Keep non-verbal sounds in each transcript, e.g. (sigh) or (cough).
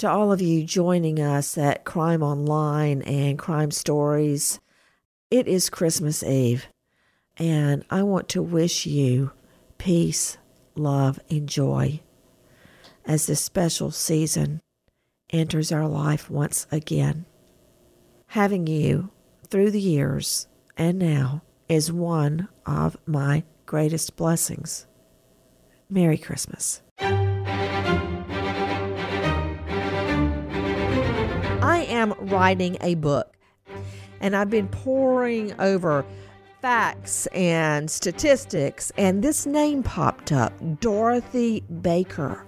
To all of you joining us at Crime Online and Crime Stories, it is Christmas Eve, and I want to wish you peace, love, and joy as this special season enters our life once again. Having you through the years and now is one of my greatest blessings. Merry Christmas. Am writing a book and I've been poring over facts and statistics, and this name popped up Dorothy Baker.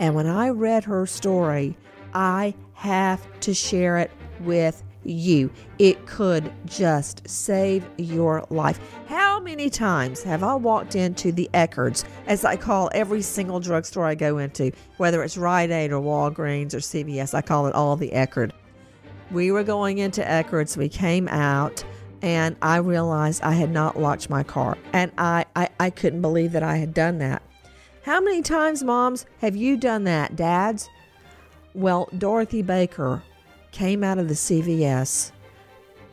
And when I read her story, I have to share it with you. It could just save your life. How many times have I walked into the Eckerds, as I call every single drugstore I go into, whether it's Rite Aid or Walgreens or CVS, I call it all the Eckerd. We were going into Eckerds, we came out, and I realized I had not locked my car. And I, I, I couldn't believe that I had done that. How many times, moms, have you done that, dads? Well, Dorothy Baker came out of the CVS,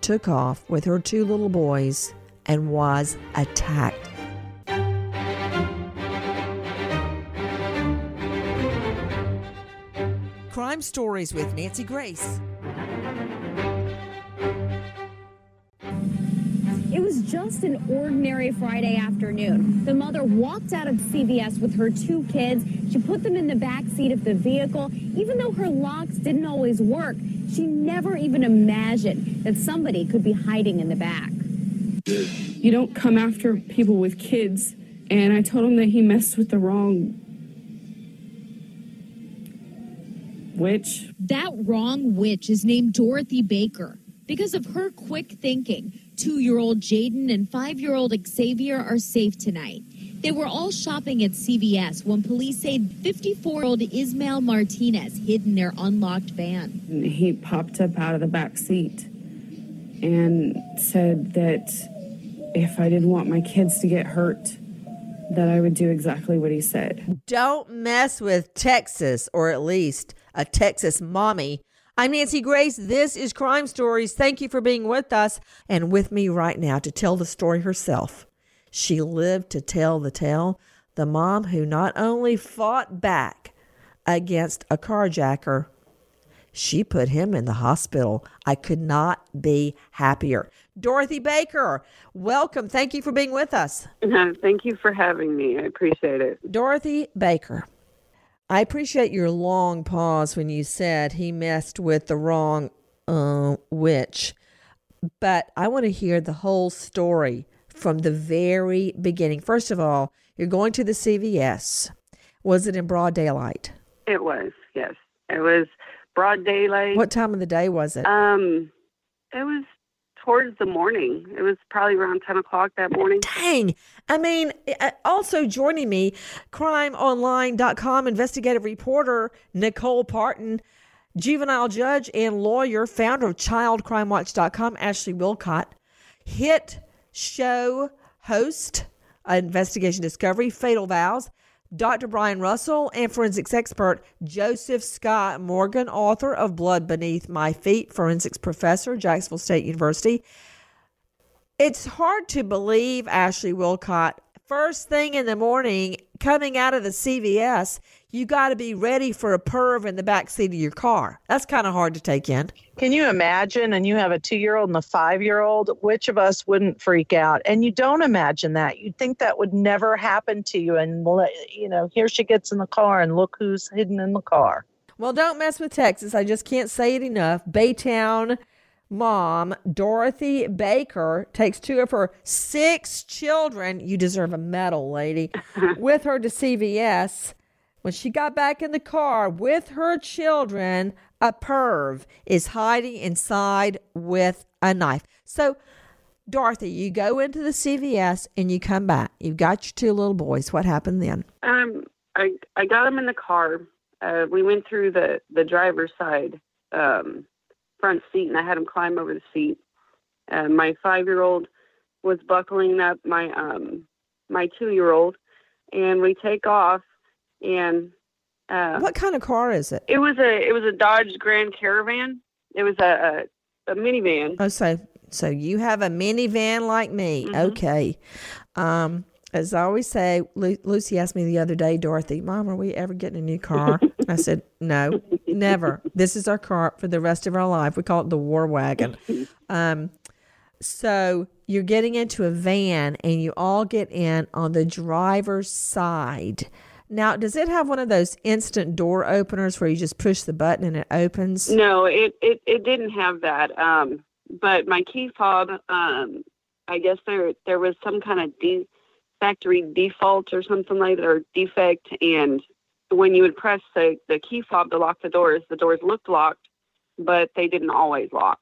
took off with her two little boys, and was attacked. Crime Stories with Nancy Grace. It was just an ordinary Friday afternoon. The mother walked out of CVS with her two kids. She put them in the back seat of the vehicle. Even though her locks didn't always work, she never even imagined that somebody could be hiding in the back. You don't come after people with kids. And I told him that he messed with the wrong witch. That wrong witch is named Dorothy Baker. Because of her quick thinking, two year old Jaden and five year old Xavier are safe tonight. They were all shopping at CVS when police say 54 year old Ismail Martinez hid in their unlocked van. He popped up out of the back seat and said that if I didn't want my kids to get hurt, that I would do exactly what he said. Don't mess with Texas, or at least a Texas mommy I'm Nancy Grace. This is Crime Stories. Thank you for being with us and with me right now to tell the story herself. She lived to tell the tale. The mom who not only fought back against a carjacker, she put him in the hospital. I could not be happier. Dorothy Baker, welcome. Thank you for being with us. No, (laughs) thank you for having me. I appreciate it. Dorothy Baker I appreciate your long pause when you said he messed with the wrong uh, witch, but I want to hear the whole story from the very beginning. First of all, you're going to the CVS. Was it in broad daylight? It was, yes. It was broad daylight. What time of the day was it? Um, it was towards the morning. It was probably around 10 o'clock that morning. Dang. I mean, uh, also joining me, crimeonline.com investigative reporter Nicole Partin, juvenile judge and lawyer, founder of childcrimewatch.com, Ashley Willcott. hit show host, uh, Investigation Discovery, Fatal Vows, Dr. Brian Russell, and forensics expert Joseph Scott Morgan, author of Blood Beneath My Feet, forensics professor, Jacksonville State University. It's hard to believe, Ashley Willcott, first thing in the morning, coming out of the CVS, you got to be ready for a perv in the back seat of your car. That's kind of hard to take in. Can you imagine? And you have a two year old and a five year old. Which of us wouldn't freak out? And you don't imagine that. You'd think that would never happen to you. And, you know, here she gets in the car and look who's hidden in the car. Well, don't mess with Texas. I just can't say it enough. Baytown mom, Dorothy Baker, takes two of her six children. You deserve a medal, lady. (laughs) with her to CVS. When she got back in the car with her children, a perv is hiding inside with a knife. So, Dorothy, you go into the CVS and you come back. You've got your two little boys. What happened then? Um, I I got them in the car. Uh, we went through the the driver's side um, front seat, and I had him climb over the seat. Uh, my five year old was buckling up my um my two year old, and we take off. And uh, what kind of car is it? It was a it was a Dodge Grand Caravan. It was a a, a minivan. Oh, so so you have a minivan like me? Mm-hmm. Okay. Um, as I always say, Lu- Lucy asked me the other day, Dorothy, Mom, are we ever getting a new car? I said, No, never. This is our car for the rest of our life. We call it the War Wagon. Um, so you're getting into a van and you all get in on the driver's side. Now, does it have one of those instant door openers where you just push the button and it opens? No, it it, it didn't have that. Um, but my key fob, um, I guess there there was some kind of de- factory default or something like that, or defect, and when you would press the the key fob to lock the doors, the doors looked locked, but they didn't always lock.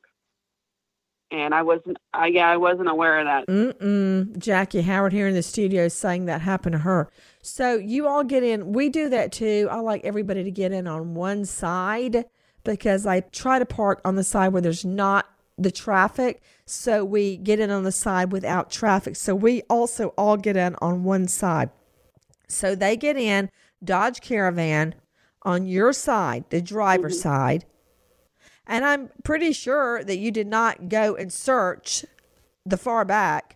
And I wasn't, I, yeah, I wasn't aware of that. Mm-mm. Jackie Howard here in the studio saying that happened to her. So you all get in. We do that too. I like everybody to get in on one side because I try to park on the side where there's not the traffic. So we get in on the side without traffic. So we also all get in on one side. So they get in Dodge Caravan on your side, the driver's side. And I'm pretty sure that you did not go and search the far back.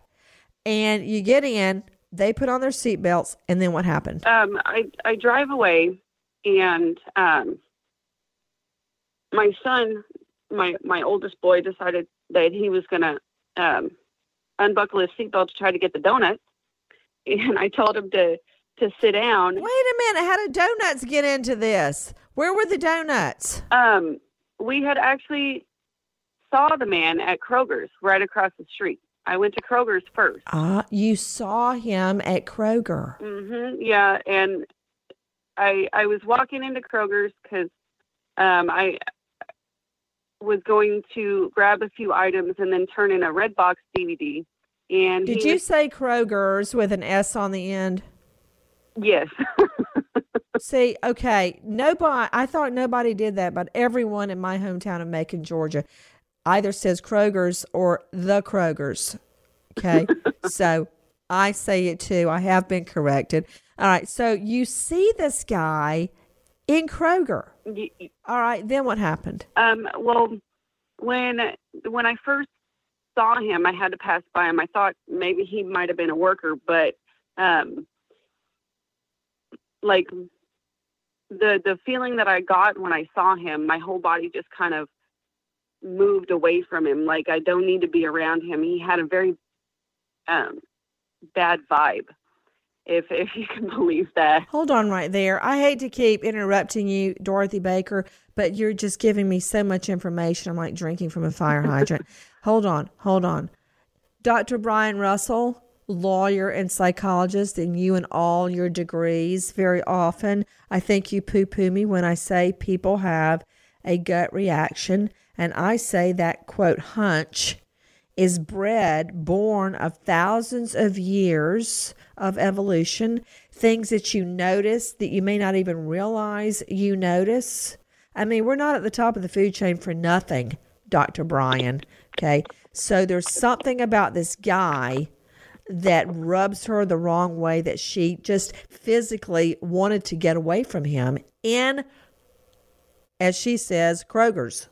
And you get in, they put on their seatbelts, and then what happened? Um, I I drive away, and um, my son, my my oldest boy, decided that he was gonna um, unbuckle his seatbelt to try to get the donut, and I told him to to sit down. Wait a minute, how did donuts get into this? Where were the donuts? Um, we had actually saw the man at Kroger's right across the street. I went to Kroger's first. Ah, you saw him at Kroger. Mm-hmm. Yeah, and I I was walking into Kroger's because um, I was going to grab a few items and then turn in a Redbox DVD. And Did you was- say Kroger's with an S on the end? Yes. (laughs) See, okay, nobody. I thought nobody did that, but everyone in my hometown of Macon, Georgia, either says Kroger's or the Kroger's. Okay, (laughs) so I say it too. I have been corrected. All right, so you see this guy in Kroger. All right, then what happened? Um, well, when when I first saw him, I had to pass by him. I thought maybe he might have been a worker, but um, like the the feeling that I got when I saw him, my whole body just kind of moved away from him. Like I don't need to be around him. He had a very um, bad vibe, if if you can (laughs) believe that. Hold on right there. I hate to keep interrupting you, Dorothy Baker, but you're just giving me so much information. I'm like drinking from a fire hydrant. (laughs) hold on, hold on. Dr. Brian Russell, lawyer and psychologist, and you and all your degrees, very often I think you poo poo me when I say people have a gut reaction. And I say that, quote, hunch is bred, born of thousands of years of evolution, things that you notice that you may not even realize you notice. I mean, we're not at the top of the food chain for nothing, Dr. Brian. Okay. So there's something about this guy that rubs her the wrong way that she just physically wanted to get away from him in, as she says, Kroger's.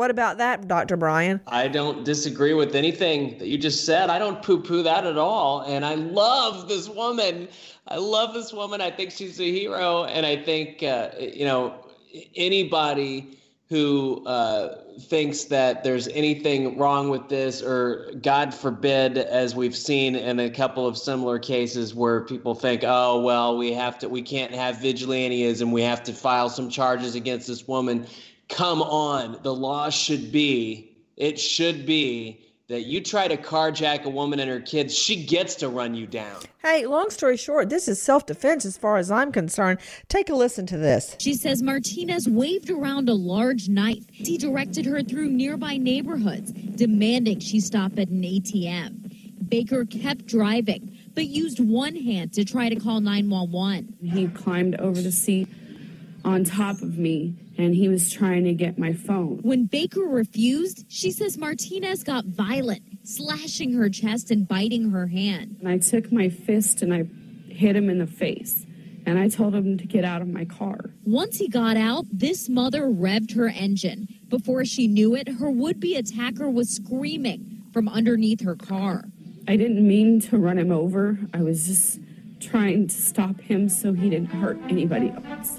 What about that, Dr. Brian? I don't disagree with anything that you just said. I don't poo poo that at all. And I love this woman. I love this woman. I think she's a hero. And I think, uh, you know, anybody who uh, thinks that there's anything wrong with this, or God forbid, as we've seen in a couple of similar cases where people think, oh, well, we have to, we can't have vigilantism, we have to file some charges against this woman. Come on, the law should be, it should be that you try to carjack a woman and her kids, she gets to run you down. Hey, long story short, this is self defense as far as I'm concerned. Take a listen to this. She says Martinez waved around a large knife. He directed her through nearby neighborhoods, demanding she stop at an ATM. Baker kept driving, but used one hand to try to call 911. He climbed over the seat on top of me and he was trying to get my phone. When Baker refused, she says Martinez got violent, slashing her chest and biting her hand. And I took my fist and I hit him in the face. And I told him to get out of my car. Once he got out, this mother revved her engine. Before she knew it, her would be attacker was screaming from underneath her car. I didn't mean to run him over. I was just trying to stop him so he didn't hurt anybody else.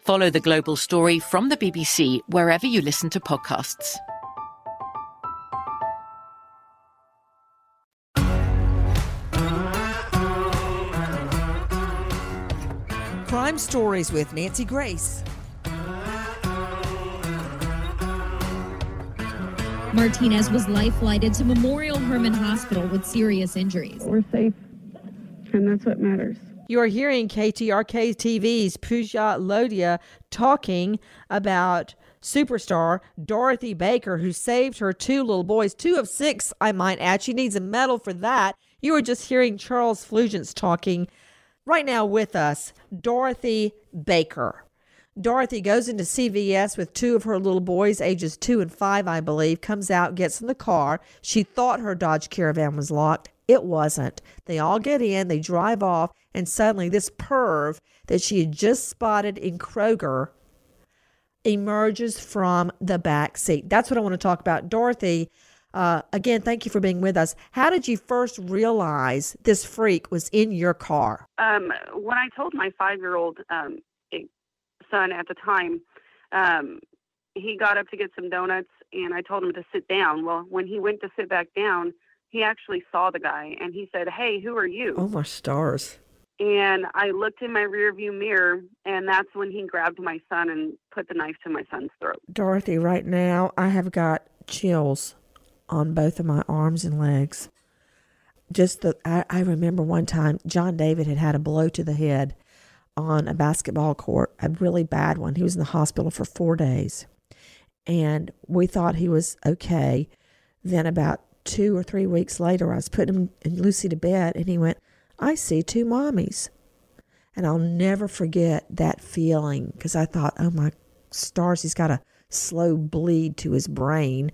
Follow the global story from the BBC wherever you listen to podcasts. Crime Stories with Nancy Grace. Martinez was life flighted to Memorial Hermann Hospital with serious injuries. We're safe, and that's what matters. You are hearing KTRK TV's Pooja Lodhia talking about superstar Dorothy Baker, who saved her two little boys, two of six, I might add. She needs a medal for that. You are just hearing Charles Flugents talking right now with us, Dorothy Baker. Dorothy goes into CVS with two of her little boys, ages two and five, I believe, comes out, gets in the car. She thought her Dodge Caravan was locked. It wasn't. They all get in, they drive off, and suddenly this perv that she had just spotted in Kroger emerges from the back seat. That's what I want to talk about. Dorothy, uh, again, thank you for being with us. How did you first realize this freak was in your car? Um, when I told my five-year-old um, son at the time, um, he got up to get some donuts, and I told him to sit down. Well, when he went to sit back down, he actually saw the guy, and he said, "Hey, who are you?" Oh my stars! And I looked in my rearview mirror, and that's when he grabbed my son and put the knife to my son's throat. Dorothy, right now I have got chills on both of my arms and legs. Just the I, I remember one time John David had had a blow to the head on a basketball court, a really bad one. He was in the hospital for four days, and we thought he was okay. Then about two or three weeks later, I was putting him and Lucy to bed, and he went, "I see two mommies," and I'll never forget that feeling because I thought, "Oh my stars, he's got a slow bleed to his brain."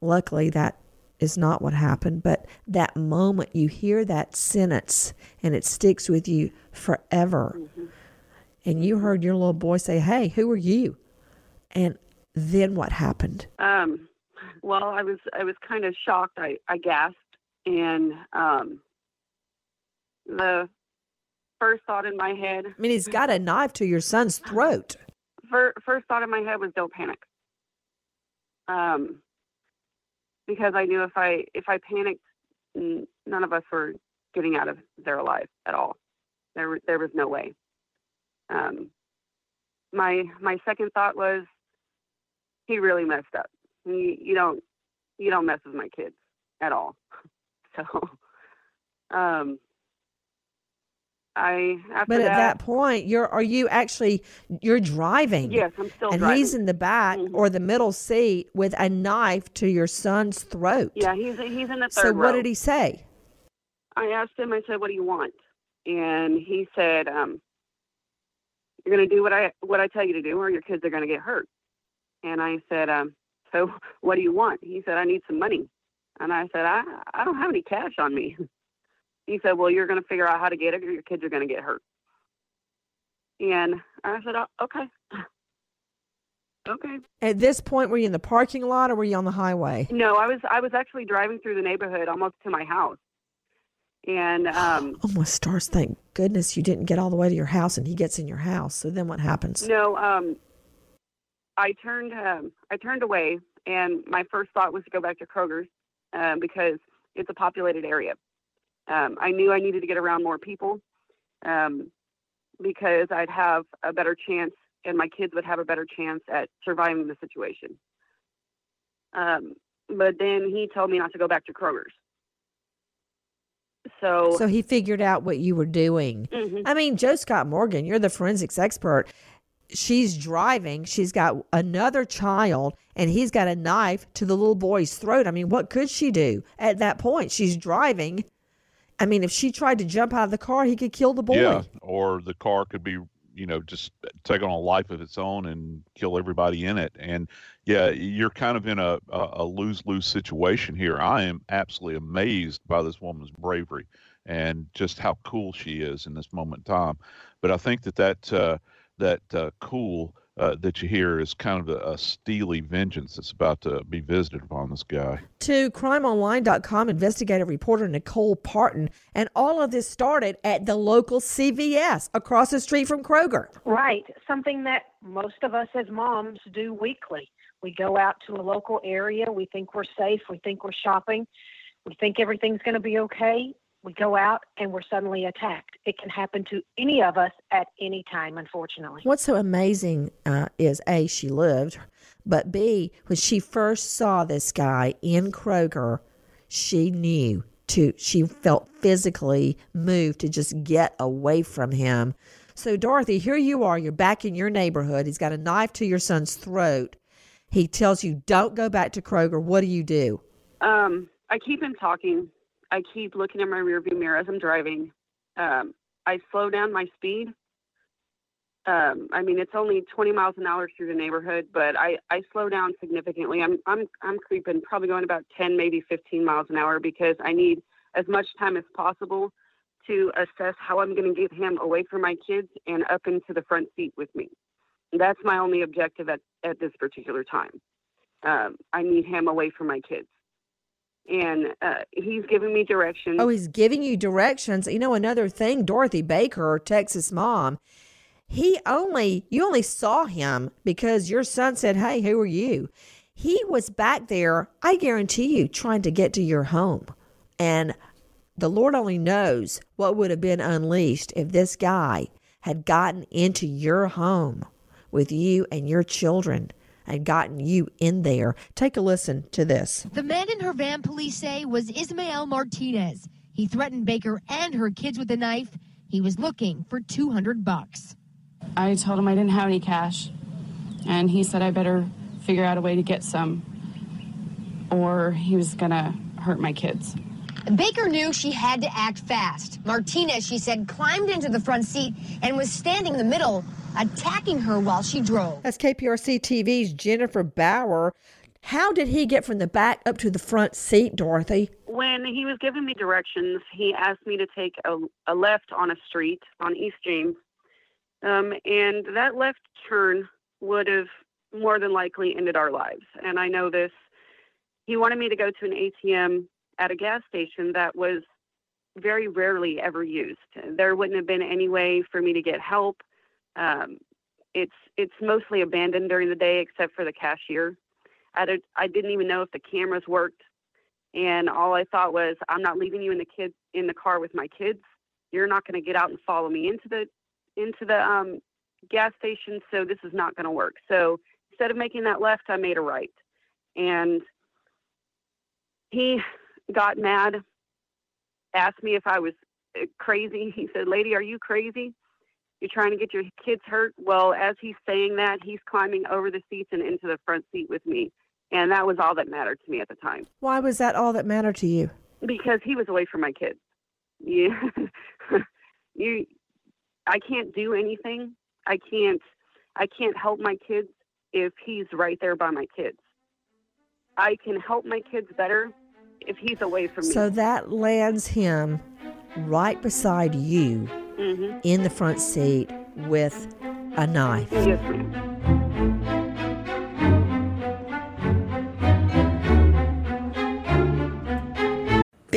Luckily, that is not what happened, but that moment you hear that sentence and it sticks with you forever. Mm-hmm. And you heard your little boy say, Hey, who are you? And then what happened? Um, well, I was I was kind of shocked. I, I gasped and um, the first thought in my head I mean he's got a knife to your son's throat. First thought in my head was don't panic. Um because I knew if I if I panicked, none of us were getting out of there alive at all. There there was no way. Um, my my second thought was he really messed up. You, you don't you don't mess with my kids at all. (laughs) So um, I but at that, that, point, you're are you actually you're driving? Yes, I'm still and driving. he's in the back mm-hmm. or the middle seat with a knife to your son's throat. Yeah, he's he's in the third. So row. what did he say? I asked him. I said, "What do you want?" And he said, um, "You're going to do what I what I tell you to do, or your kids are going to get hurt." And I said, um, "So what do you want?" He said, "I need some money." And I said, "I I don't have any cash on me." He said, Well, you're going to figure out how to get it or your kids are going to get hurt. And I said, oh, Okay. (laughs) Okay. At this point, were you in the parking lot or were you on the highway? No, I was. I was actually driving through the neighborhood, almost to my house. And (gasps) um, oh my stars! Thank goodness you didn't get all the way to your house, and he gets in your house. So then, what happens? No, um, I turned. Um, I turned away, and my first thought was to go back to Kroger's um, because it's a populated area um, I knew I needed to get around more people um, because I'd have a better chance, and my kids would have a better chance at surviving the situation. Um, but then he told me not to go back to Kroger's. So, so he figured out what you were doing. Mm-hmm. I mean, Joe Scott Morgan, you're the forensics expert. She's driving. She's got another child, and he's got a knife to the little boy's throat. I mean, what could she do at that point? She's driving I mean, if she tried to jump out of the car, he could kill the boy. Yeah, or the car could be, you know, just take on a life of its own and kill everybody in it. And yeah, you're kind of in a, a lose lose situation here. I am absolutely amazed by this woman's bravery and just how cool she is in this moment in time. But I think that that uh, that uh, cool uh, that you hear is kind of a, a, steely vengeance that's about to be visited upon this guy. To crimeonline.com investigative reporter Nicole Partin, and all of this started at the local CVS across the street from Kroger. Right, something that most of us as moms do weekly. We go out to a local area, we think we're safe, we think we're shopping, we think everything's going to be okay, we go out and we're suddenly attacked. It can happen to any of us at any time, unfortunately. What's so amazing uh, is A, she lived, but B, when she first saw this guy in Kroger, she knew to, she felt physically moved to just get away from him. So, Dorothy, here you are. You're back in your neighborhood. He's got a knife to your son's throat. He tells you, don't go back to Kroger. What do you do? Um, I keep him talking I keep looking in my rearview mirror as I'm driving. Um, I slow down my speed. Um, I mean, it's only 20 miles an hour through the neighborhood, but I, I slow down significantly. I'm, I'm, I'm creeping, probably going about 10, maybe 15 miles an hour because I need as much time as possible to assess how I'm going to get him away from my kids and up into the front seat with me. That's my only objective at, at this particular time. Um, I need him away from my kids and uh, he's giving me directions. Oh, he's giving you directions. You know, another thing, Dorothy Baker, Texas mom, he only, you only saw him because your son said, Hey, who are you? He was back there, I guarantee you, trying to get to your home. And the Lord only knows what would have been unleashed if this guy had gotten into your home with you and your children. And gotten you in there. Take a listen to this. The man in her van, police say, was Ismael Martinez. He threatened Baker and her kids with a knife. He was looking for 200 bucks. I told him I didn't have any cash, and he said I better figure out a way to get some, or he was gonna hurt my kids. Baker knew she had to act fast. Martinez, she said, climbed into the front seat and was standing in the middle, attacking her while she drove. That's KPRC TV's Jennifer Bauer. How did he get from the back up to the front seat, Dorothy? When he was giving me directions, he asked me to take a, a left on a street on East James. Um, and that left turn would have more than likely ended our lives. And I know this. He wanted me to go to an ATM at a gas station that was very rarely ever used. There wouldn't have been any way for me to get help. Um, it's it's mostly abandoned during the day, except for the cashier. I, did, I didn't even know if the cameras worked, and all I thought was, I'm not leaving you in the kid in the car with my kids. You're not going to get out and follow me into the into the um, gas station, so this is not going to work. So instead of making that left, I made a right, and he got mad, asked me if I was uh, crazy. He said, Lady, are you crazy? You're trying to get your kids hurt? Well, as he's saying that, he's climbing over the seats and into the front seat with me. And that was all that mattered to me at the time. Why was that all that mattered to you? Because he was away from my kids. Yeah. (laughs) you I can't do anything. I can't I can't help my kids if he's right there by my kids. I can help my kids better if he's away from me. So that lands him right beside you mm-hmm. in the front seat with a knife. Yes, ma'am.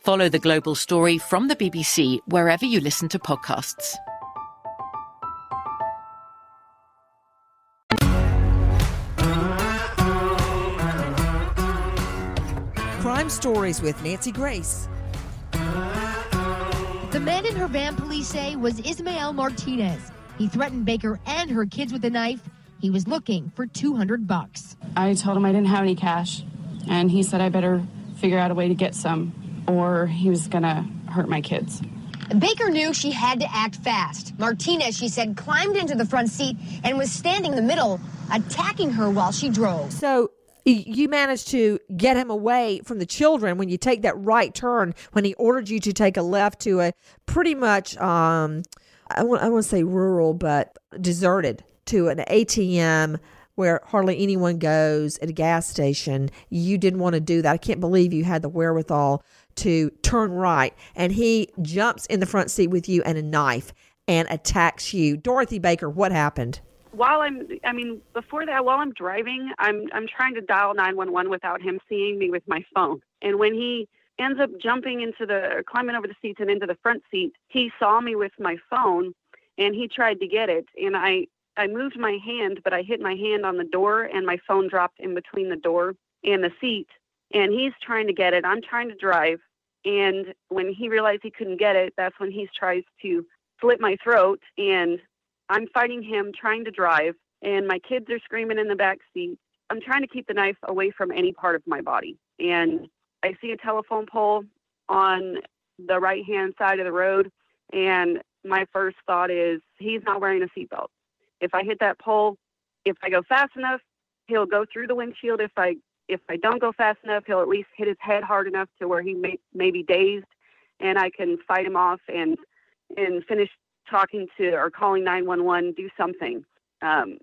Follow the global story from the BBC wherever you listen to podcasts. Crime Stories with Nancy Grace. The man in her van, police say, was Ismael Martinez. He threatened Baker and her kids with a knife. He was looking for 200 bucks. I told him I didn't have any cash, and he said I better figure out a way to get some, or he was gonna hurt my kids. Baker knew she had to act fast. Martinez, she said, climbed into the front seat and was standing in the middle, attacking her while she drove. So you managed to get him away from the children when you take that right turn when he ordered you to take a left to a pretty much um I want I want to say rural but deserted to an ATM where hardly anyone goes at a gas station. You didn't want to do that. I can't believe you had the wherewithal to turn right and he jumps in the front seat with you and a knife and attacks you. Dorothy Baker, what happened? While I'm, I mean, before that, while I'm driving, I'm I'm trying to dial 911 without him seeing me with my phone. And when he ends up jumping into the, climbing over the seats and into the front seat, he saw me with my phone, and he tried to get it, and I I moved my hand, but I hit my hand on the door, and my phone dropped in between the door and the seat. And he's trying to get it. I'm trying to drive, and when he realized he couldn't get it, that's when he tries to slit my throat, and I'm fighting him trying to drive, and my kids are screaming in the back seat. I'm trying to keep the knife away from any part of my body, and I see a telephone pole on the right hand side of the road, and my first thought is he's not wearing a seatbelt. If I hit that pole, if I go fast enough, he'll go through the windshield. If I if I don't go fast enough, he'll at least hit his head hard enough to where he may, may be dazed, and I can fight him off and and finish talking to or calling 911, do something. Um,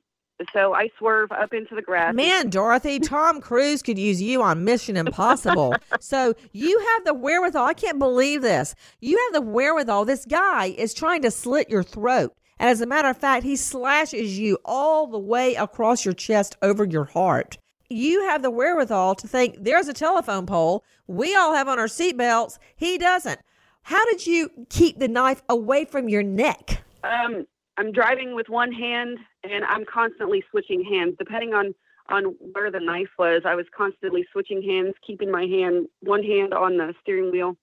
so I swerve up into the grass. Man, Dorothy, Tom Cruise could use you on Mission Impossible. so you have the wherewithal. I can't believe this. You have the wherewithal. This guy is trying to slit your throat. And as a matter of fact, he slashes you all the way across your chest over your heart. You have the wherewithal to think there's a telephone pole. We all have on our seatbelts. He doesn't. How did you keep the knife away from your neck? Um, I'm driving with one hand, and I'm constantly switching hands depending on on where the knife was. I was constantly switching hands, keeping my hand one hand on the steering wheel,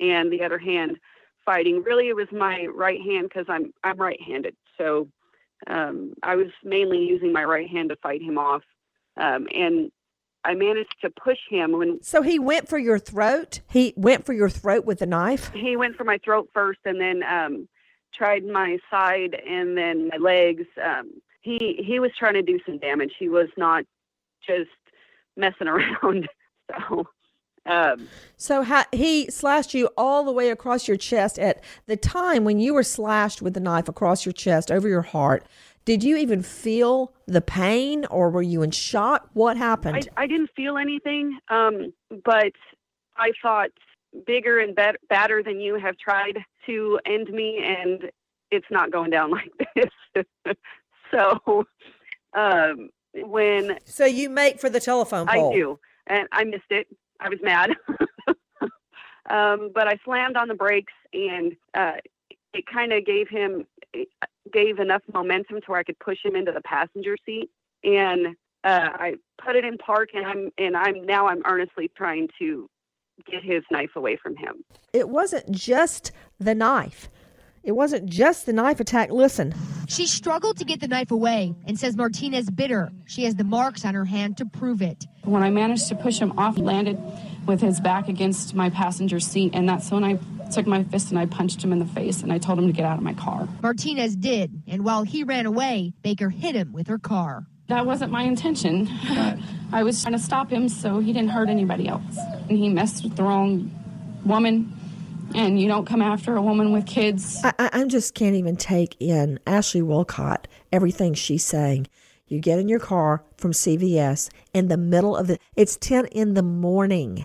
and the other hand fighting. Really, it was my right hand because I'm I'm right-handed, so um, I was mainly using my right hand to fight him off, um, and I managed to push him when. So he went for your throat. He went for your throat with the knife. He went for my throat first, and then um, tried my side and then my legs. Um, he he was trying to do some damage. He was not just messing (laughs) around. So. Um, so ha- he slashed you all the way across your chest at the time when you were slashed with the knife across your chest over your heart. Did you even feel the pain or were you in shock? What happened? I, I didn't feel anything, um, but I thought bigger and bet- badder than you have tried to end me, and it's not going down (laughs) like this. so um, when so you make for the telephone pole. I do, and I missed it. I was mad, (laughs) um, but I slammed on the brakes, and uh, it kind of gave him gave enough momentum to where I could push him into the passenger seat, and uh, I put it in park, and I'm and I'm now I'm earnestly trying to get his knife away from him. It wasn't just the knife. It wasn't just the knife attack. Listen. She struggled to get the knife away and says Martinez bit her. She has the marks on her hand to prove it. When I managed to push him off, he landed with his back against my passenger seat, and that's when I took my fist and I punched him in the face and I told him to get out of my car. Martinez did, and while he ran away, Baker hit him with her car. That wasn't my intention. (laughs) I was trying to stop him so he didn't hurt anybody else. And he messed with the wrong woman. And you don't come after a woman with kids. I, I just can't even take in Ashley Willcott, everything she's saying. You get in your car from CVS in the middle of the, it's 10 in the morning,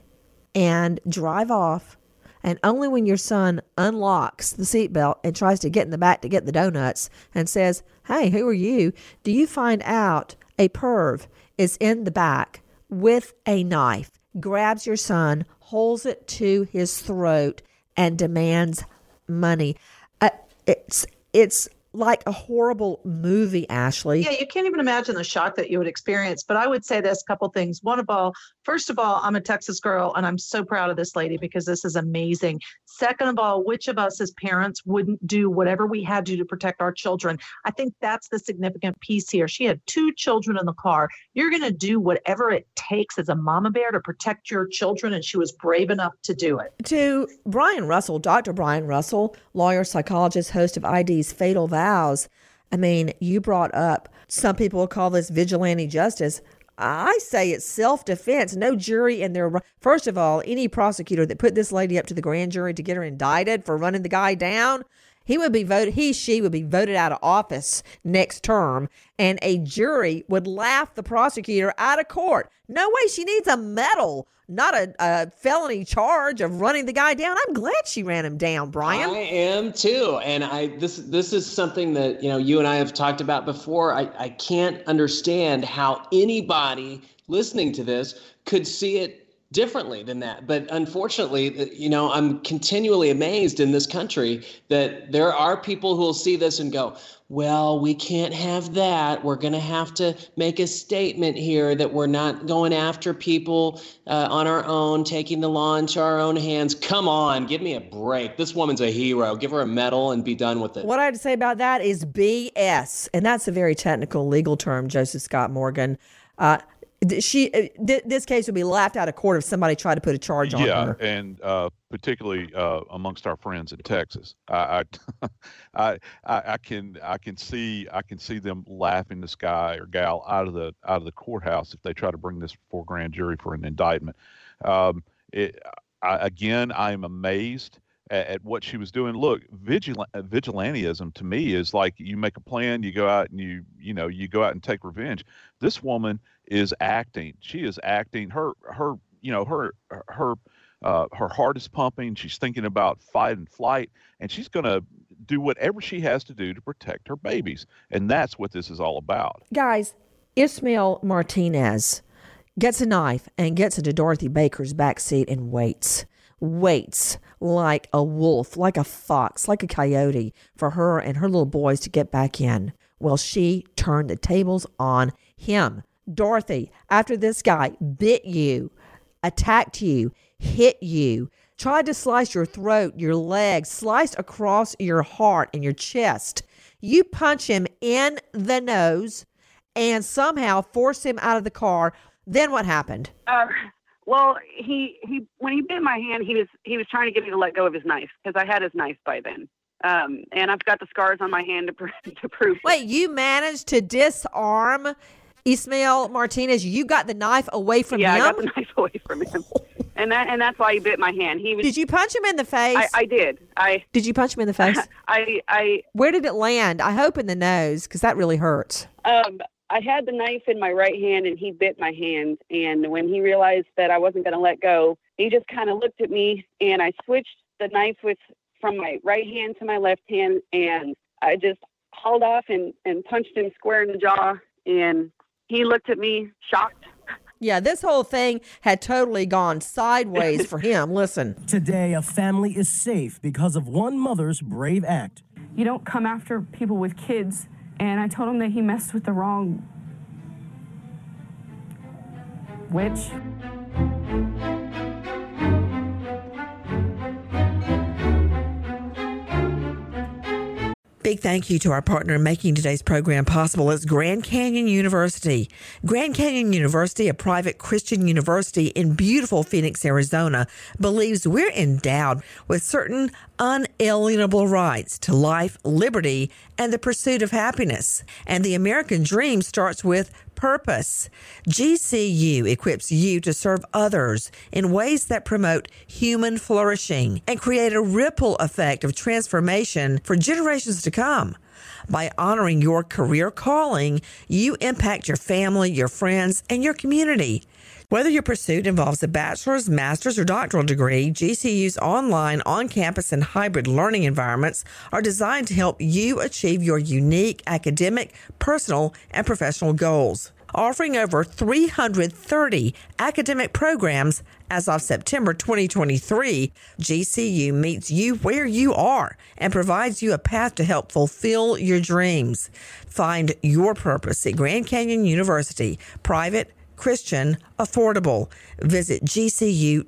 and drive off. And only when your son unlocks the seatbelt and tries to get in the back to get the donuts and says, Hey, who are you? Do you find out a perv is in the back with a knife, grabs your son, holds it to his throat, and demands money. Uh, it's it's like a horrible movie, Ashley. Yeah, you can't even imagine the shock that you would experience. But I would say this a couple things. One of all, first of all, I'm a Texas girl and I'm so proud of this lady because this is amazing. Second of all, which of us as parents wouldn't do whatever we had to to protect our children? I think that's the significant piece here. She had two children in the car. You're going to do whatever it takes as a mama bear to protect your children, and she was brave enough to do it. To Brian Russell, Dr. Brian Russell, lawyer, psychologist, host of ID's Fatal Vows. I mean, you brought up some people call this vigilante justice. I say it's self defense. No jury in their first of all, any prosecutor that put this lady up to the grand jury to get her indicted for running the guy down, he would be voted he she would be voted out of office next term and a jury would laugh the prosecutor out of court. No way she needs a medal, not a, a felony charge of running the guy down. I'm glad she ran him down, Brian. I am too, and I this this is something that you know you and I have talked about before. I I can't understand how anybody listening to this could see it differently than that. But unfortunately, you know, I'm continually amazed in this country that there are people who will see this and go, well, we can't have that. We're going to have to make a statement here that we're not going after people uh, on our own, taking the law into our own hands. Come on, give me a break. This woman's a hero. Give her a medal and be done with it. What I have to say about that is BS. And that's a very technical legal term, Joseph Scott Morgan. Uh, she uh, th- this case would be laughed out of court if somebody tried to put a charge on yeah, her. and uh, particularly uh, amongst our friends in Texas, I, I, (laughs) I, I can I can see I can see them laughing this guy or gal out of the out of the courthouse if they try to bring this before grand jury for an indictment. Um, it, I, again, I am amazed at, at, what she was doing. Look, vigil- vigilantism to me is like you make a plan, you go out and you you know you go out and take revenge. This woman is acting. She is acting. Her her you know her her uh, her heart is pumping. She's thinking about fight and flight, and she's going to do whatever she has to do to protect her babies. And that's what this is all about. Guys, Ismael Martinez gets a knife and gets into Dorothy Baker's back seat and waits. Waits like a wolf, like a fox, like a coyote for her and her little boys to get back in. Well, she turned the tables on him. Dorothy, after this guy bit you, attacked you, hit you, tried to slice your throat, your legs, sliced across your heart and your chest, you punch him in the nose and somehow force him out of the car. Then what happened? Uh, well, he he when he bit my hand, he was he was trying to get me to let go of his knife because I had his knife by then. Um, and I've got the scars on my hand to, pr- to prove. Wait, it. you managed to disarm Ismael Martinez, you got the knife away from yeah, him. Yeah, I got the (laughs) knife away from him, and that and that's why he bit my hand. He was. Did you punch him in the face? I, I did. I (laughs) did. You punch him in the face? I I. Where did it land? I hope in the nose because that really hurts. Um, I had the knife in my right hand, and he bit my hand. And when he realized that I wasn't going to let go, he just kind of looked at me, and I switched the knife with from my right hand to my left hand, and I just hauled off and and punched him square in the jaw and he looked at me shocked. Yeah, this whole thing had totally gone sideways for him. (laughs) Listen. Today, a family is safe because of one mother's brave act. You don't come after people with kids. And I told him that he messed with the wrong witch. Big thank you to our partner in making today's program possible is Grand Canyon University. Grand Canyon University, a private Christian university in beautiful Phoenix, Arizona, believes we're endowed with certain unalienable rights to life, liberty, and the pursuit of happiness. And the American dream starts with purpose. GCU equips you to serve others in ways that promote human flourishing and create a ripple effect of transformation for generations to come. By honoring your career calling, you impact your family, your friends, and your community. Whether your pursuit involves a bachelor's, master's, or doctoral degree, GCU's online, on campus, and hybrid learning environments are designed to help you achieve your unique academic, personal, and professional goals. Offering over 330 academic programs as of September 2023, GCU meets you where you are and provides you a path to help fulfill your dreams. Find your purpose at Grand Canyon University, private, Christian, affordable. Visit gcu.edu.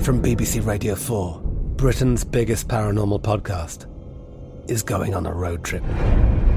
From BBC Radio 4, Britain's biggest paranormal podcast is going on a road trip.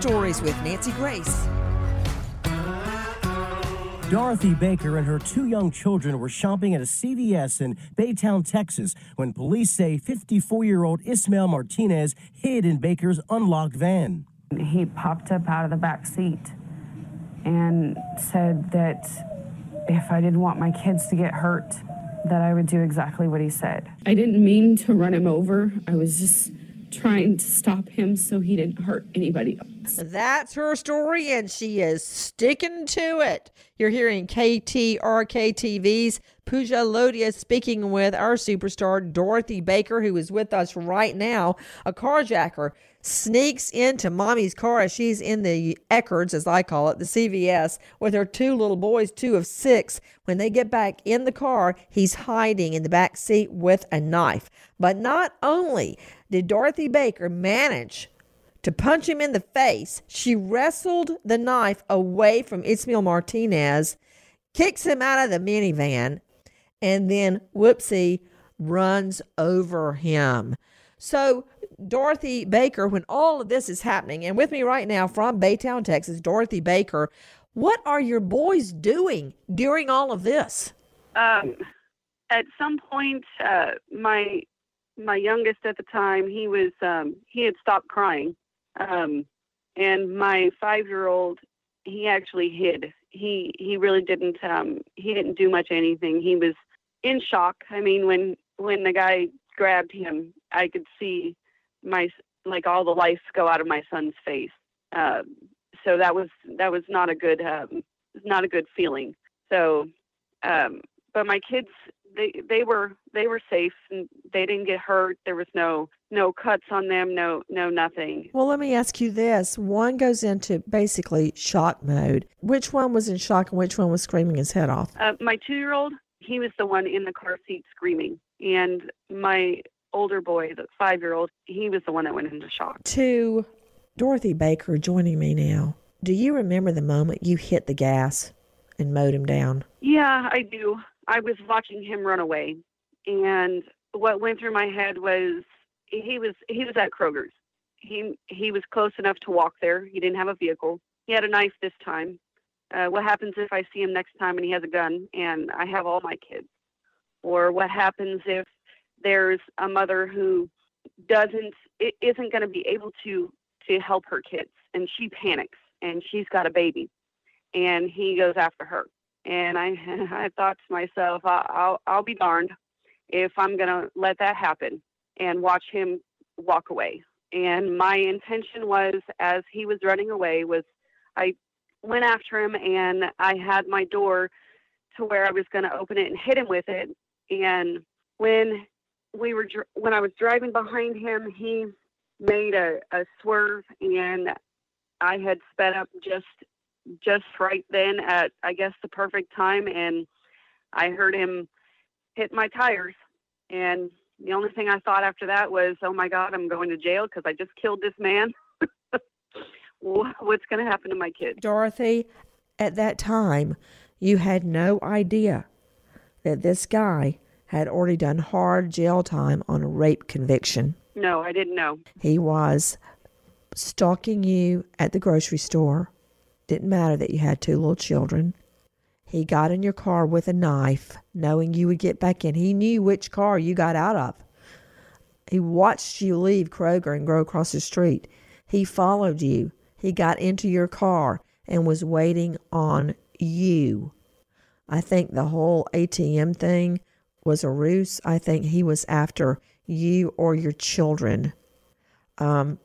Stories with Nancy Grace. Dorothy Baker and her two young children were shopping at a CVS in Baytown, Texas, when police say 54 year old Ismael Martinez hid in Baker's unlocked van. He popped up out of the back seat and said that if I didn't want my kids to get hurt, that I would do exactly what he said. I didn't mean to run him over. I was just trying to stop him so he didn't hurt anybody else. That's her story, and she is sticking to it. You're hearing KTRK TV's Pooja Lodhia speaking with our superstar Dorothy Baker, who is with us right now. A carjacker sneaks into mommy's car as she's in the Eckerd's, as I call it, the CVS, with her two little boys, two of six. When they get back in the car, he's hiding in the back seat with a knife. But not only did Dorothy Baker manage to punch him in the face, she wrestled the knife away from Ismael Martinez, kicks him out of the minivan, and then whoopsie runs over him. So Dorothy Baker, when all of this is happening, and with me right now from Baytown, Texas, Dorothy Baker, what are your boys doing during all of this? Um, at some point, uh, my my youngest at the time, he was um, he had stopped crying, um, and my five year old, he actually hid. He he really didn't um, he didn't do much anything. He was in shock. I mean, when when the guy grabbed him, I could see my like all the life go out of my son's face. Uh, so that was that was not a good um, not a good feeling. So, um, but my kids they they were they were safe and they didn't get hurt. There was no no cuts on them, no no nothing. Well, let me ask you this. One goes into basically shock mode. Which one was in shock and which one was screaming his head off? Uh, my two year old, he was the one in the car seat screaming, and my older boy, the five year old, he was the one that went into shock. To Dorothy Baker joining me now. Do you remember the moment you hit the gas and mowed him down? Yeah, I do. I was watching him run away, and what went through my head was he was he was at Kroger's. He he was close enough to walk there. He didn't have a vehicle. He had a knife this time. Uh, what happens if I see him next time and he has a gun and I have all my kids? Or what happens if there's a mother who doesn't isn't going to be able to to help her kids and she panics and she's got a baby and he goes after her and i (laughs) i thought to myself i'll i'll I'll be darned if i'm to let that happen and watch him walk away. And my intention was as he was running away was i went after him and i had my door to where i was going to open it and hit him with it. And when we were when I was driving behind him, he made a, a swerve, and I had sped up just just right then at I guess the perfect time, and I heard him hit my tires, and the only thing I thought after that was, "Oh my God, I'm going to jail because I just killed this man." (laughs) What's going to happen to my kids? Dorothy, at that time, you had no idea that this guy had already done hard jail time on a rape conviction. No, I didn't know. He was stalking you at the grocery store. Didn't matter that you had two little children. He got in your car with a knife, knowing you would get back in. He knew which car you got out of. He watched you leave Kroger and go across the street. He followed you. He got into your car and was waiting on you. I think the whole ATM thing was a ruse. I think he was after you or your children. Um,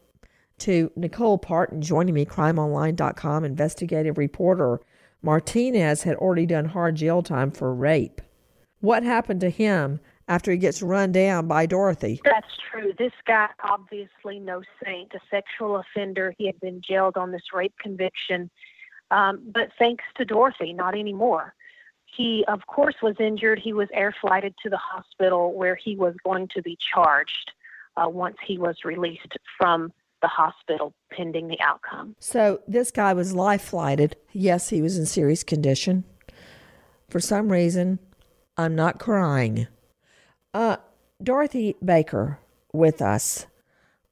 to Nicole Partin joining me, crimeonline.com investigative reporter. Martinez had already done hard jail time for rape. What happened to him after he gets run down by Dorothy? That's true. This guy, obviously no saint, a sexual offender. He had been jailed on this rape conviction. Um, but thanks to Dorothy, not anymore. He, of course, was injured. He was air flighted to the hospital where he was going to be charged uh, once he was released from the hospital pending the outcome. So this guy was life flighted. Yes, he was in serious condition. For some reason, I'm not crying. Uh, Dorothy Baker with us.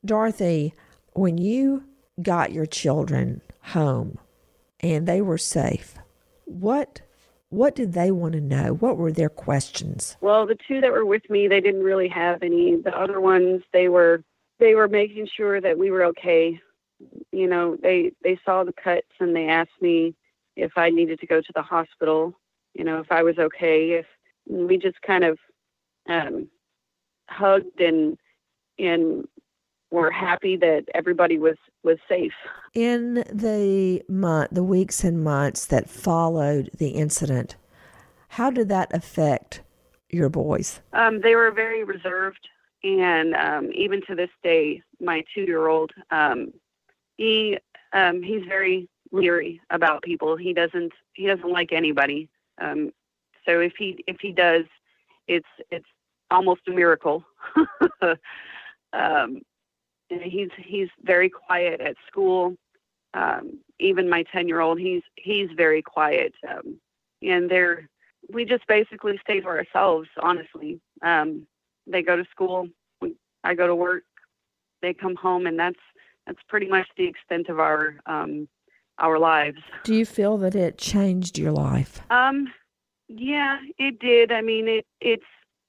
Dorothy, when you got your children home and they were safe, what what did they want to know? What were their questions? Well, the two that were with me, they didn't really have any. The other ones, they were they were making sure that we were okay. You know, they they saw the cuts and they asked me if I needed to go to the hospital, you know, if I was okay, if we just kind of um, hugged and and were happy that everybody was was safe. In the month, the weeks and months that followed the incident, how did that affect your boys? Um, they were very reserved, and um, even to this day, my two-year-old, um, he um, he's very leery about people. He doesn't he doesn't like anybody. Um, so if he if he does, it's it's almost a miracle. (laughs) um, he's he's very quiet at school. Um, even my ten year old, he's he's very quiet. Um, and they're we just basically stay to ourselves. Honestly, um, they go to school. We, I go to work. They come home, and that's that's pretty much the extent of our um, our lives. Do you feel that it changed your life? Um, yeah, it did. I mean, it it's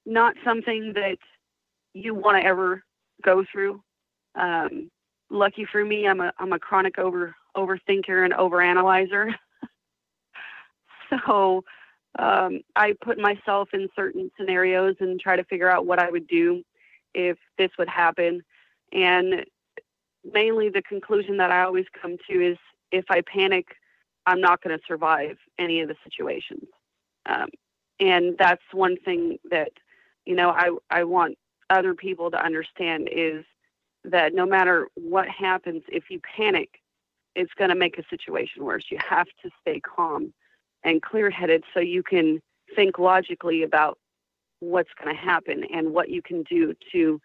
not something that you want to ever go through. Um, lucky for me, I'm a I'm a chronic over overthinker and overanalyzer. (laughs) so um, I put myself in certain scenarios and try to figure out what I would do if this would happen. And mainly the conclusion that I always come to is if I panic, I'm not going to survive any of the situations. Um, and that's one thing that, you know, I, I want other people to understand is that no matter what happens, if you panic, it's going to make a situation worse. You have to stay calm and clear headed so you can think logically about what's going to happen and what you can do to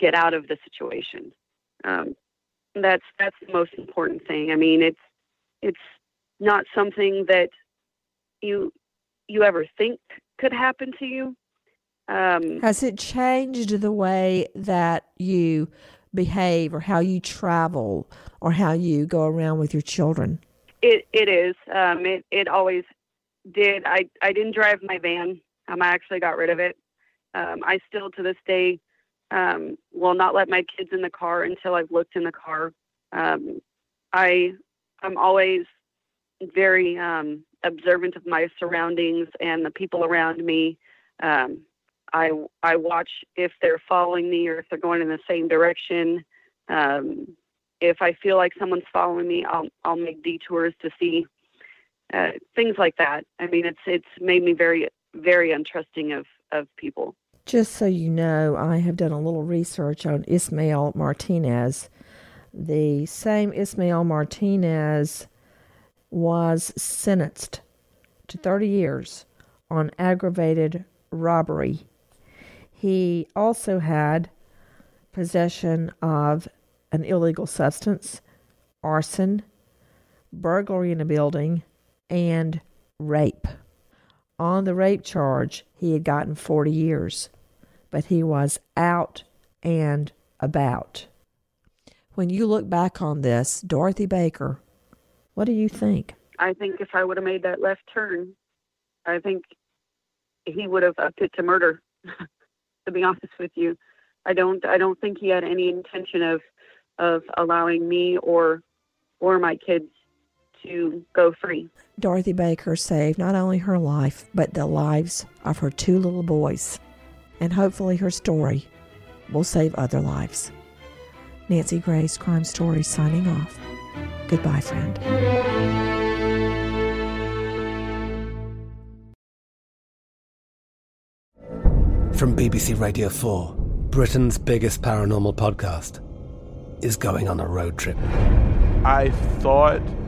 get out of the situation. Um, that's that's the most important thing. I mean, it's it's not something that you you ever think could happen to you. Um, Has it changed the way that you behave or how you travel or how you go around with your children? It it is. Um, it it always did. I I didn't drive my van. Um, I actually got rid of it. Um, I still to this day um, will not let my kids in the car until I've looked in the car. Um, I I'm always very um, observant of my surroundings and the people around me. Um, I I watch if they're following me or if they're going in the same direction. Um, if I feel like someone's following me, I'll I'll make detours to see uh, things like that. I mean, it's it's made me very very untrusting of of people. Just so you know, I have done a little research on Ismael Martinez. The same Ismael Martinez was sentenced to 30 years on aggravated robbery. He also had possession of an illegal substance, arson, burglary in a building, and rape. On the rape charge, he had gotten 40 years, but he was out and about. When you look back on this, Dorothy Baker, what do you think? I think if I would have made that left turn, I think he would have upped it to murder. (laughs) to be honest with you, I don't. I don't think he had any intention of of allowing me or or my kids to go free. Dorothy Baker saved not only her life, but the lives of her two little boys. And hopefully her story will save other lives. Nancy Grace, Crime Story, signing off. Goodbye, friend. From BBC Radio 4, Britain's biggest paranormal podcast is going on a road trip. I thought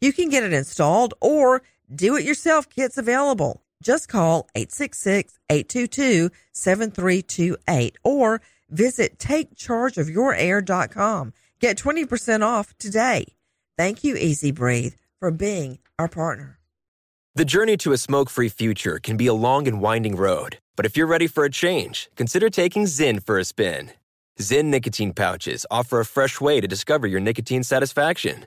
You can get it installed or do it yourself kits available. Just call 866-822-7328 or visit takechargeofyourair.com. Get 20% off today. Thank you, Easy Breathe, for being our partner. The journey to a smoke free future can be a long and winding road, but if you're ready for a change, consider taking Zyn for a spin. Zyn nicotine pouches offer a fresh way to discover your nicotine satisfaction